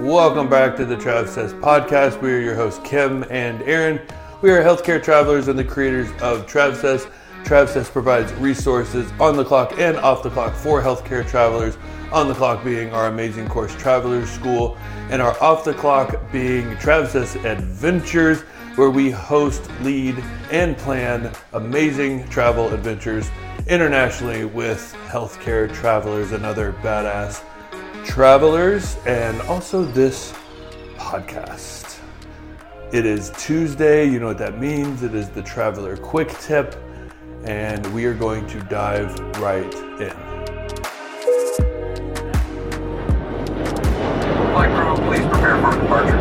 Welcome back to the Travsessed podcast. We are your hosts, Kim and Aaron. We are healthcare travelers and the creators of Travsessed. Says provides resources on the clock and off the clock for healthcare travelers. On the clock being our amazing course Travelers School, and our off the clock being Travsessed Adventures, where we host, lead, and plan amazing travel adventures internationally with healthcare travelers and other badass travelers, and also this podcast. It is Tuesday, you know what that means. It is the Traveler Quick Tip, and we are going to dive right in. Flight crew, please prepare for departure.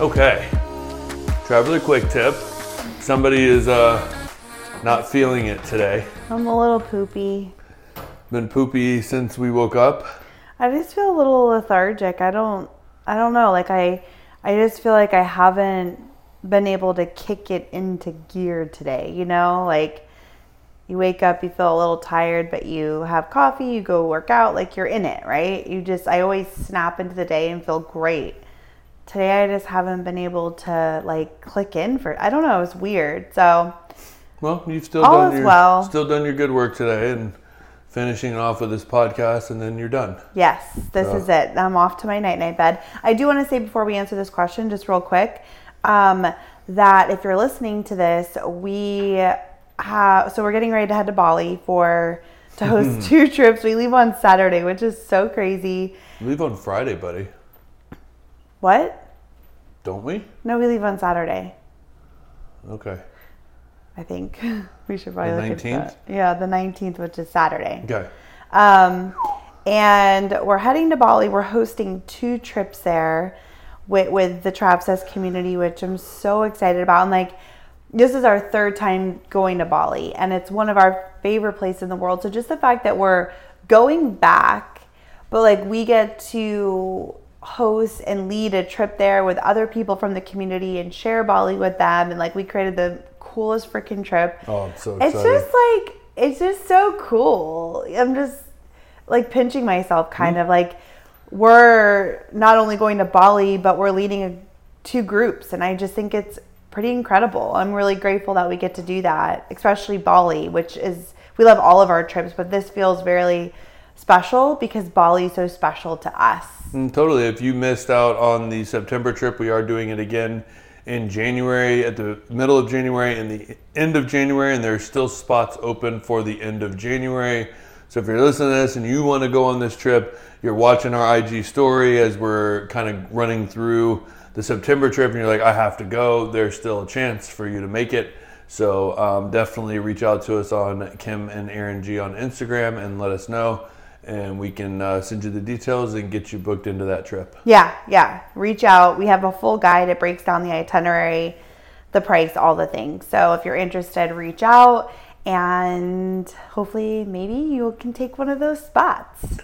Okay, Traveler Quick Tip. Somebody is uh, not feeling it today. I'm a little poopy. Been poopy since we woke up. I just feel a little lethargic. I don't I don't know. Like I I just feel like I haven't been able to kick it into gear today, you know? Like you wake up, you feel a little tired, but you have coffee, you go work out, like you're in it, right? You just I always snap into the day and feel great. Today I just haven't been able to like click in for I don't know, it's weird. So Well, you've still All done your well. still done your good work today, and finishing off with this podcast, and then you're done. Yes, this So- is it. I'm off to my night night bed. I do want to say before we answer this question, just real quick, um, that if you're listening to this, we have so we're getting ready to head to Bali for to host two trips. We leave on Saturday, which is so crazy. Leave on Friday, buddy. What? Don't we? No, we leave on Saturday. Okay. I think we should probably The look at that. Yeah, the 19th, which is Saturday. Okay. Um, and we're heading to Bali. We're hosting two trips there with, with the Travsessed community, which I'm so excited about. And like, this is our third time going to Bali, and it's one of our favorite places in the world. So just the fact that we're going back, but like we get to host and lead a trip there with other people from the community and share Bali with them, and like we created the coolest freaking trip. Oh, I'm so It's just like it's just so cool. I'm just like pinching myself, kind of like we're not only going to Bali, but we're leading a, two groups, and I just think it's pretty incredible. I'm really grateful that we get to do that, especially Bali, which is we love all of our trips, but this feels very special because Bali is so special to us. Mm, totally. If you missed out on the September trip, we are doing it again in January, at the middle of January and the end of January, and there's still spots open for the end of January. So if you're listening to this and you want to go on this trip, you're watching our IG story as we're kind of running through the September trip, and you're like, I have to go. There's still a chance for you to make it. So um, definitely reach out to us on Kim and Aaron G on Instagram and let us know, and we can uh, send you the details and get you booked into that trip. Yeah, yeah. Reach out. We have a full guide. It breaks down the itinerary, the price, all the things. So if you're interested, reach out and hopefully maybe you can take one of those spots.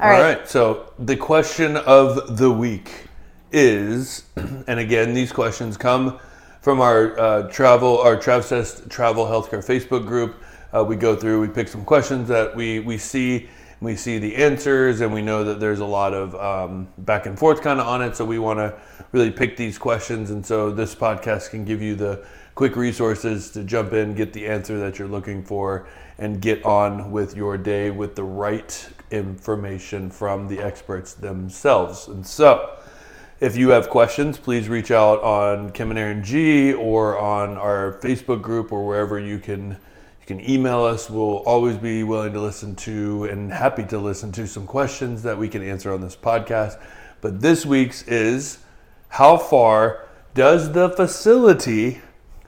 All right. So the question of the week is, and again, these questions come from our uh, travel, our Travsessed Travel Healthcare Facebook group. Uh, we go through, we pick some questions that we we see, we see the answers, and we know that there's a lot of um, back and forth kind of on it. So we want to really pick these questions, and so this podcast can give you the quick resources to jump in, get the answer that you're looking for, and get on with your day with the right information from the experts themselves. And so, if you have questions, please reach out on Kim and Aaron G or on our Facebook group or wherever you can can email us. We'll always be willing to listen to and happy to listen to some questions that we can answer on this podcast. But this week's is how far does the facility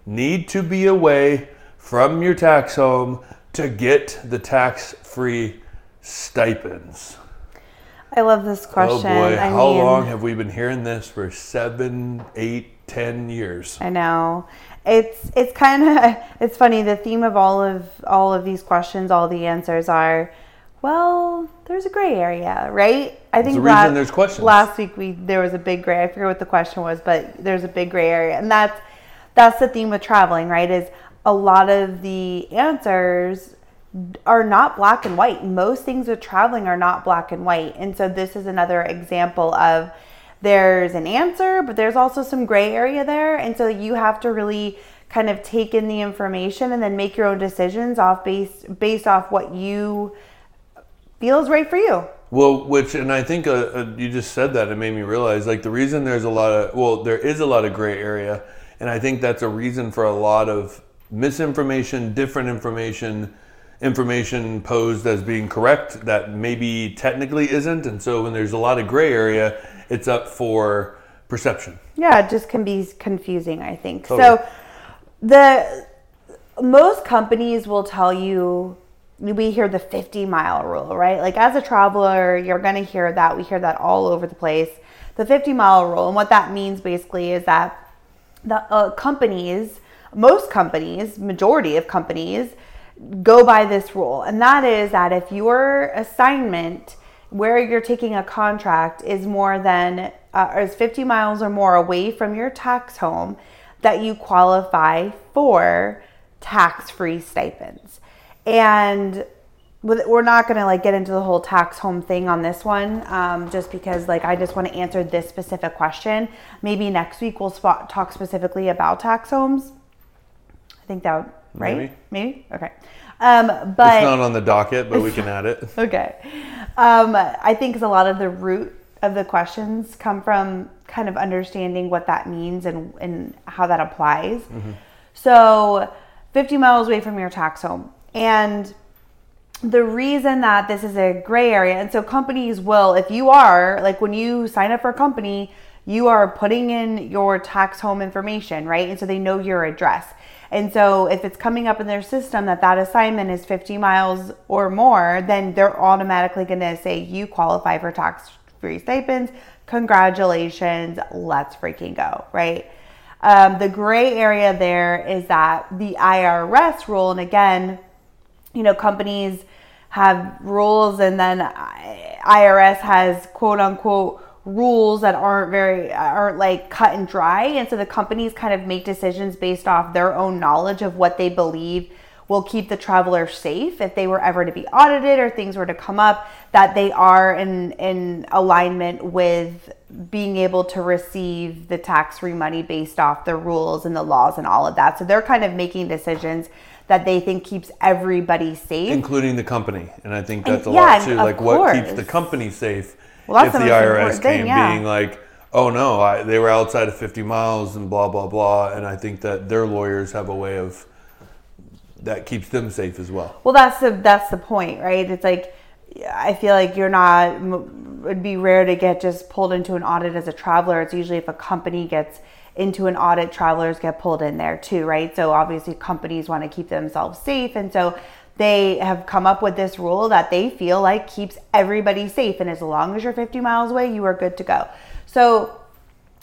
need to be away from your tax home to get the tax-free stipends? I love this question. Oh boy, I how mean, long have we been hearing this for? Seven, eight, ten years. I know. It's it's kind of it's funny. The theme of all of all of these questions, all the answers are, well, there's a gray area, right? I think the reason there's questions. Last week we there was a big gray. I forget what the question was, but there's a big gray area, and that's that's the theme with traveling, right? Is a lot of the answers are not black and white. Most things with traveling are not black and white. And so this is another example of there's an answer, but there's also some gray area there. And so you have to really kind of take in the information and then make your own decisions off based based off what you feel is right for you. Well, which, and I think uh, uh, you just said that, it made me realize like the reason there's a lot of, well, there is a lot of gray area. And I think that's a reason for a lot of misinformation, different information, information posed as being correct that maybe technically isn't. And so when there's a lot of gray area, it's up for perception. Yeah, it just can be confusing, I think. Totally. So the most companies will tell you we hear the 50 mile rule, right? Like as a traveler, you're going to hear that. We hear that all over the place. The 50 mile rule. And what that means basically is that the uh, companies, most companies, majority of companies, go by this rule. And that is that if your assignment where you're taking a contract is more than uh, is 50 miles or more away from your tax home, that you qualify for tax-free stipends. And we're not going to like get into the whole tax home thing on this one um, just because like i just want to answer this specific question. Maybe next week we'll spot, talk specifically about tax homes. I think that would right? Maybe. maybe? Okay um, but It's not on the docket, but we can add it. Okay. Um, I think a lot of the root of the questions come from kind of understanding what that means and, and how that applies. So, 50 miles away from your tax home. And the reason that this is a gray area, and so companies will, if you are, like when you sign up for a company, you are putting in your tax home information, right? And so they know your address. And so if it's coming up in their system that that assignment is 50 miles or more, then they're automatically going to say you qualify for tax free stipends. Congratulations, let's freaking go, right? Um, the gray area there is that the IRS rule, and again, you know, companies have rules and then IRS has quote unquote rules that aren't very aren't like cut and dry and so the companies kind of make decisions based off their own knowledge of what they believe will keep the traveler safe if they were ever to be audited or things were to come up that they are in in alignment with being able to receive the tax-free money based off the rules and the laws and all of that so they're kind of making decisions that they think keeps everybody safe including the company. And I think that's a yeah, lot too. Like what keeps the company safe Well, if the the IRS important thing, came yeah. being like, oh no, I, they were outside of 50 miles and blah, blah, blah. And I think that their lawyers have a way of that keeps them safe as well. Well, that's the that's the point, right? It's like I feel like you're not. It'd be rare to get just pulled into an audit as a traveler. It's usually if a company gets into an audit, travelers get pulled in there too, right? So obviously, companies want to keep themselves safe, and so they have come up with this rule that they feel like keeps everybody safe. And as long as you're 50 miles away, you are good to go. So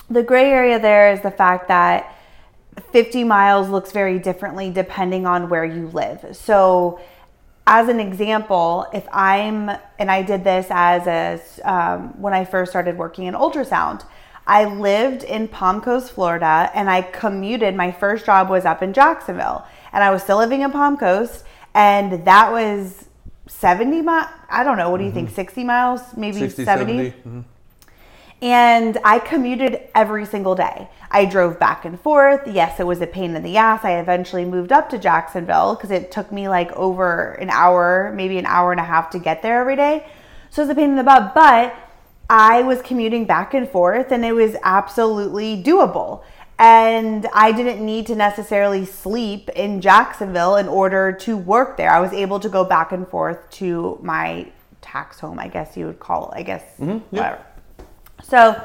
the gray area there is the fact that 50 miles looks very differently depending on where you live. So, as an example, if I'm, and I did this as a, um, when I first started working in ultrasound, I lived in Palm Coast, Florida, and I commuted. My first job was up in Jacksonville, and I was still living in Palm Coast, and that was 70 miles. I don't know. What do you think? 60 miles? Maybe 60, 70? 70. mhm. And I commuted every single day. I drove back and forth. Yes, it was a pain in the ass. I eventually moved up to Jacksonville because it took me like over an hour, maybe an hour and a half to get there every day. So it was a pain in the butt, but I was commuting back and forth and it was absolutely doable. And I didn't need to necessarily sleep in Jacksonville in order to work there. I was able to go back and forth to my tax home, I guess you would call it, I guess, mm-hmm. whatever. So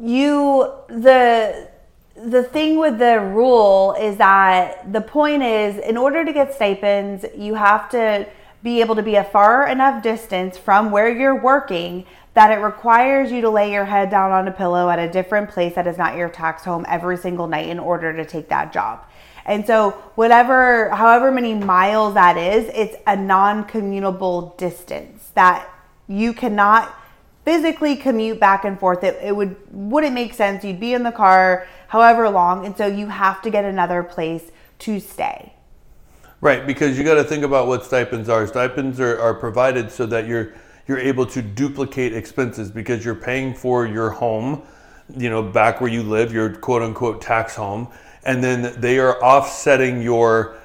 you the the thing with the rule is that the point is in order to get stipends, you have to be able to be a far enough distance from where you're working that it requires you to lay your head down on a pillow at a different place that is not your tax home every single night in order to take that job. And so, whatever, however many miles that is, it's a non commutable distance that you cannot physically commute back and forth. It, it would wouldn't make sense. You'd be in the car however long, and so you have to get another place to stay. Right, because you got to think about what stipends are. Stipends are, are provided so that you're you're able to duplicate expenses because you're paying for your home, you know, back where you live, your quote unquote tax home, and then they are offsetting your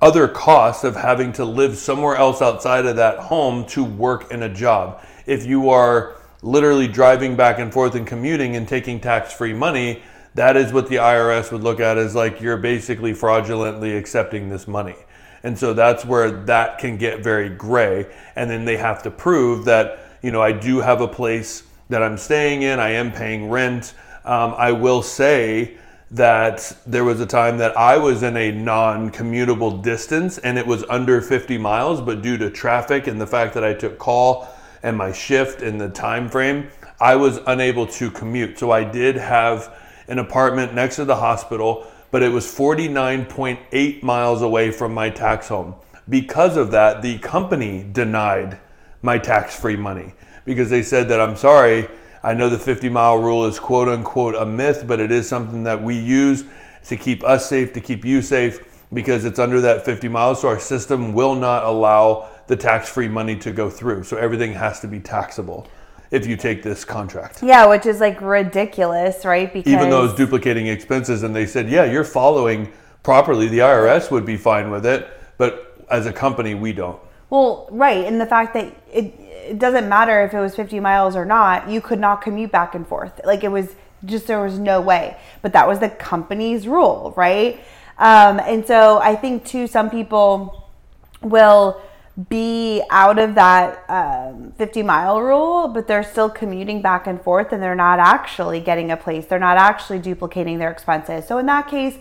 other costs of having to live somewhere else outside of that home to work in a job. If you are literally driving back and forth and commuting and taking tax free money, that is what the IRS would look at as like you're basically fraudulently accepting this money. And so that's where that can get very gray. And then they have to prove that, you know, I do have a place that I'm staying in, I am paying rent. Um, I will say that there was a time that I was in a non commutable distance and it was under 50 miles, but due to traffic and the fact that I took call and my shift and the time frame, I was unable to commute. So I did have an apartment next to the hospital but it was 49.8 miles away from my tax home. Because of that, the company denied my tax free money because they said that I'm sorry, I know the 50 mile rule is quote unquote a myth, but it is something that we use to keep us safe, to keep you safe, because it's under that 50 miles. So our system will not allow the tax free money to go through. So everything has to be taxable if you take this contract. Yeah, which is like ridiculous, right? Because Even though it's duplicating expenses, and they said, yeah, you're following properly, the IRS would be fine with it, but as a company, we don't. Well, right, and the fact that it it doesn't matter if it was 50 miles or not, you could not commute back and forth. Like it was just there was no way. But that was the company's rule, right? Um, and so I think too, some people will be out of that um, 50 mile rule, but they're still commuting back and forth and they're not actually getting a place. They're not actually duplicating their expenses. So in that case,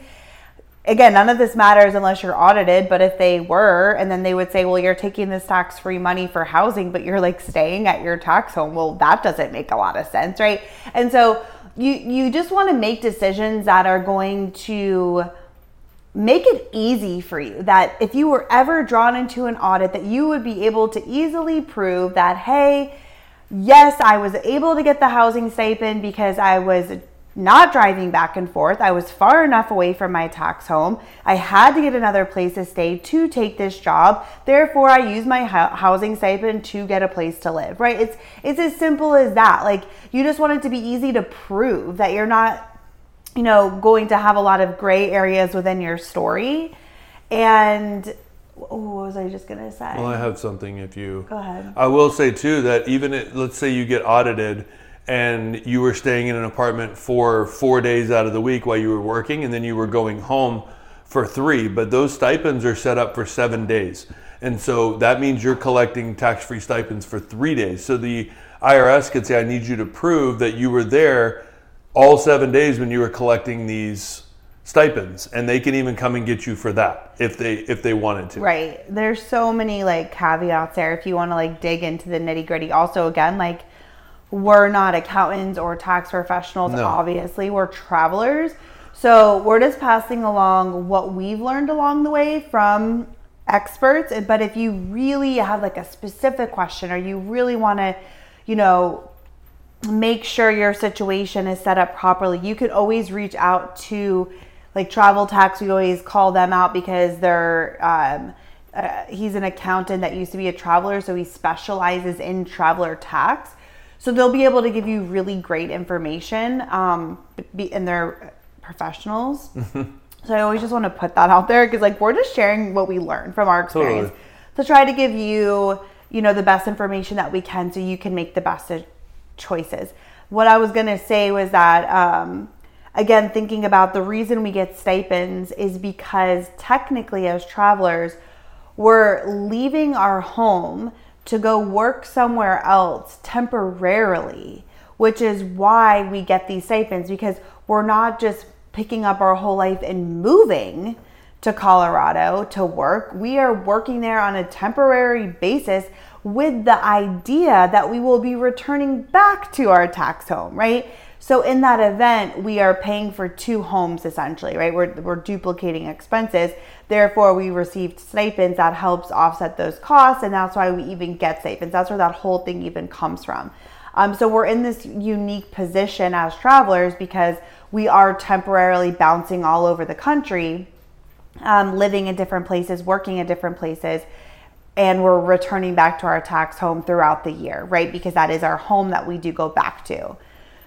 again, none of this matters unless you're audited. But if they were, and then they would say, well, you're taking this tax free money for housing, but you're like staying at your tax home. Well, that doesn't make a lot of sense, right? And so you, you just want to make decisions that are going to make it easy for you that if you were ever drawn into an audit that you would be able to easily prove that hey yes i was able to get the housing stipend because i was not driving back and forth. I was far enough away from my tax home. I had to get another place to stay to take this job. Therefore i use my housing stipend to get a place to live right? It's it's as simple as that. Like you just want it to be easy to prove that you're not you know, going to have a lot of gray areas within your story. And oh, what was I just gonna say? Well, I have something. If you go ahead, I will say too that even it, let's say you get audited and you were staying in an apartment for four days out of the week while you were working, and then you were going home for three, but those stipends are set up for seven days. And so that means you're collecting tax free stipends for three days. So the IRS could say, I need you to prove that you were there all seven days when you were collecting these stipends and they can even come and get you for that if they if they wanted to. Right. There's so many like caveats there if you want to like dig into the nitty gritty also again like we're not accountants or tax professionals no. obviously. We're travelers. So we're just passing along what we've learned along the way from experts but if you really have like a specific question or you really want to you know make sure your situation is set up properly. You could always reach out to like travel tax. We always call them out because they're um, uh, he's an accountant that used to be a traveler, so he specializes in traveler tax. So they'll be able to give you really great information, um, be, and they're professionals. so I always just want to put that out there because like we're just sharing what we learned from our experience totally. to try to give you you know the best information that we can so you can make the best choices. What I was going to say was that, um, again, thinking about the reason we get stipends is because technically, as travelers, we're leaving our home to go work somewhere else temporarily, which is why we get these stipends because we're not just picking up our whole life and moving to Colorado to work. We are working there on a temporary basis with the idea that we will be returning back to our tax home, right? So in that event, we are paying for two homes essentially, right? We're, we're duplicating expenses. Therefore, we received stipends that helps offset those costs, and that's why we even get stipends. That's where that whole thing even comes from. Um, so we're in this unique position as travelers because we are temporarily bouncing all over the country um, living in different places, working in different places, and we're returning back to our tax home throughout the year, right? Because that is our home that we do go back to.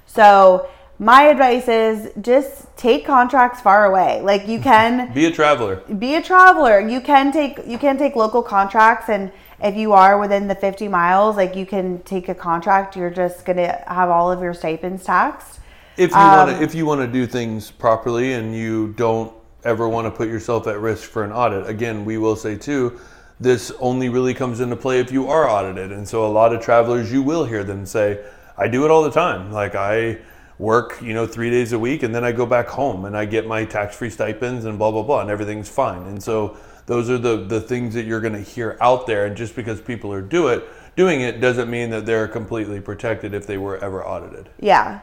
So, my advice is just take contracts far away. Like you can Be a traveler. be a traveler. You can take you can take local contracts and if you are within the 50 miles, like you can take a contract, you're just going to have all of your stipends taxed. If you Um, want to, if you want to do things properly and you don't ever want to put yourself at risk for an audit, again, we will say too, this only really comes into play if you are audited. And so, a lot of travelers, you will hear them say, "I do it all the time. Like I work, you know, three days a week, and then I go back home and I get my tax-free stipends and blah blah blah, and everything's fine." And so, those are the the things that you're going to hear out there. And just because people are do it, doing it, doesn't mean that they're completely protected if they were ever audited. Yeah.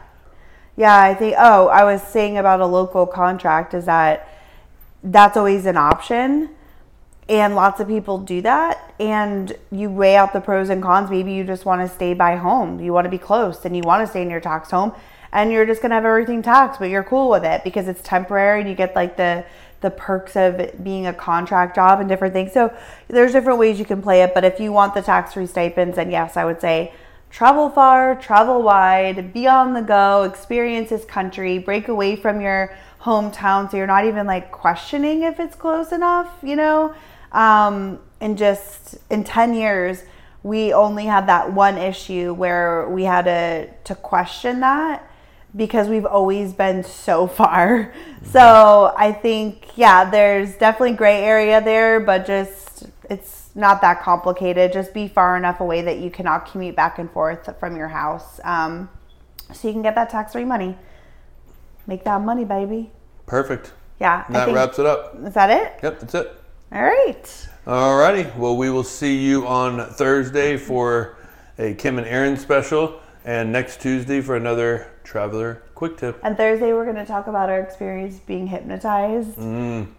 Yeah, I think oh, I was saying about a local contract is that that's always an option and lots of people do that and you weigh out the pros and cons. Maybe you just want to stay by home. You want to be close and you want to stay in your tax home and you're just going to have everything taxed but you're cool with it because it's temporary and you get like the the perks of being a contract job and different things. So there's different ways you can play it but if you want the tax free stipends then yes i would say travel far travel wide be on the go experience this country break away from your hometown so you're not even like questioning if it's close enough you know um, and just in 10 years we only had that one issue where we had to to question that because we've always been so far so i think yeah there's definitely gray area there but just it's not that complicated just be far enough away that you cannot commute back and forth from your house um, so you can get that tax-free money make that money baby Perfect. yeah And that wraps it up. is that it Yep, that's it. All right Alrighty. Well, we will see you on Thursday for a Kim and Aaron special, and next Tuesday for another traveler quick tip. And Thursday, we're going to talk about our experience being hypnotized,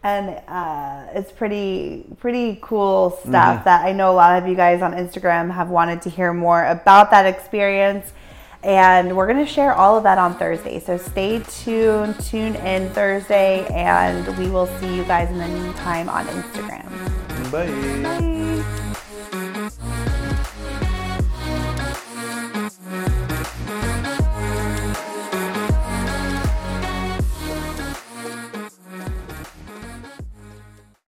and uh, it's pretty pretty cool stuff that I know a lot of you guys on Instagram have wanted to hear more about that experience. And we're going to share all of that on Thursday. So stay tuned, tune in Thursday, and we will see you guys in the meantime on Instagram. Bye. Bye.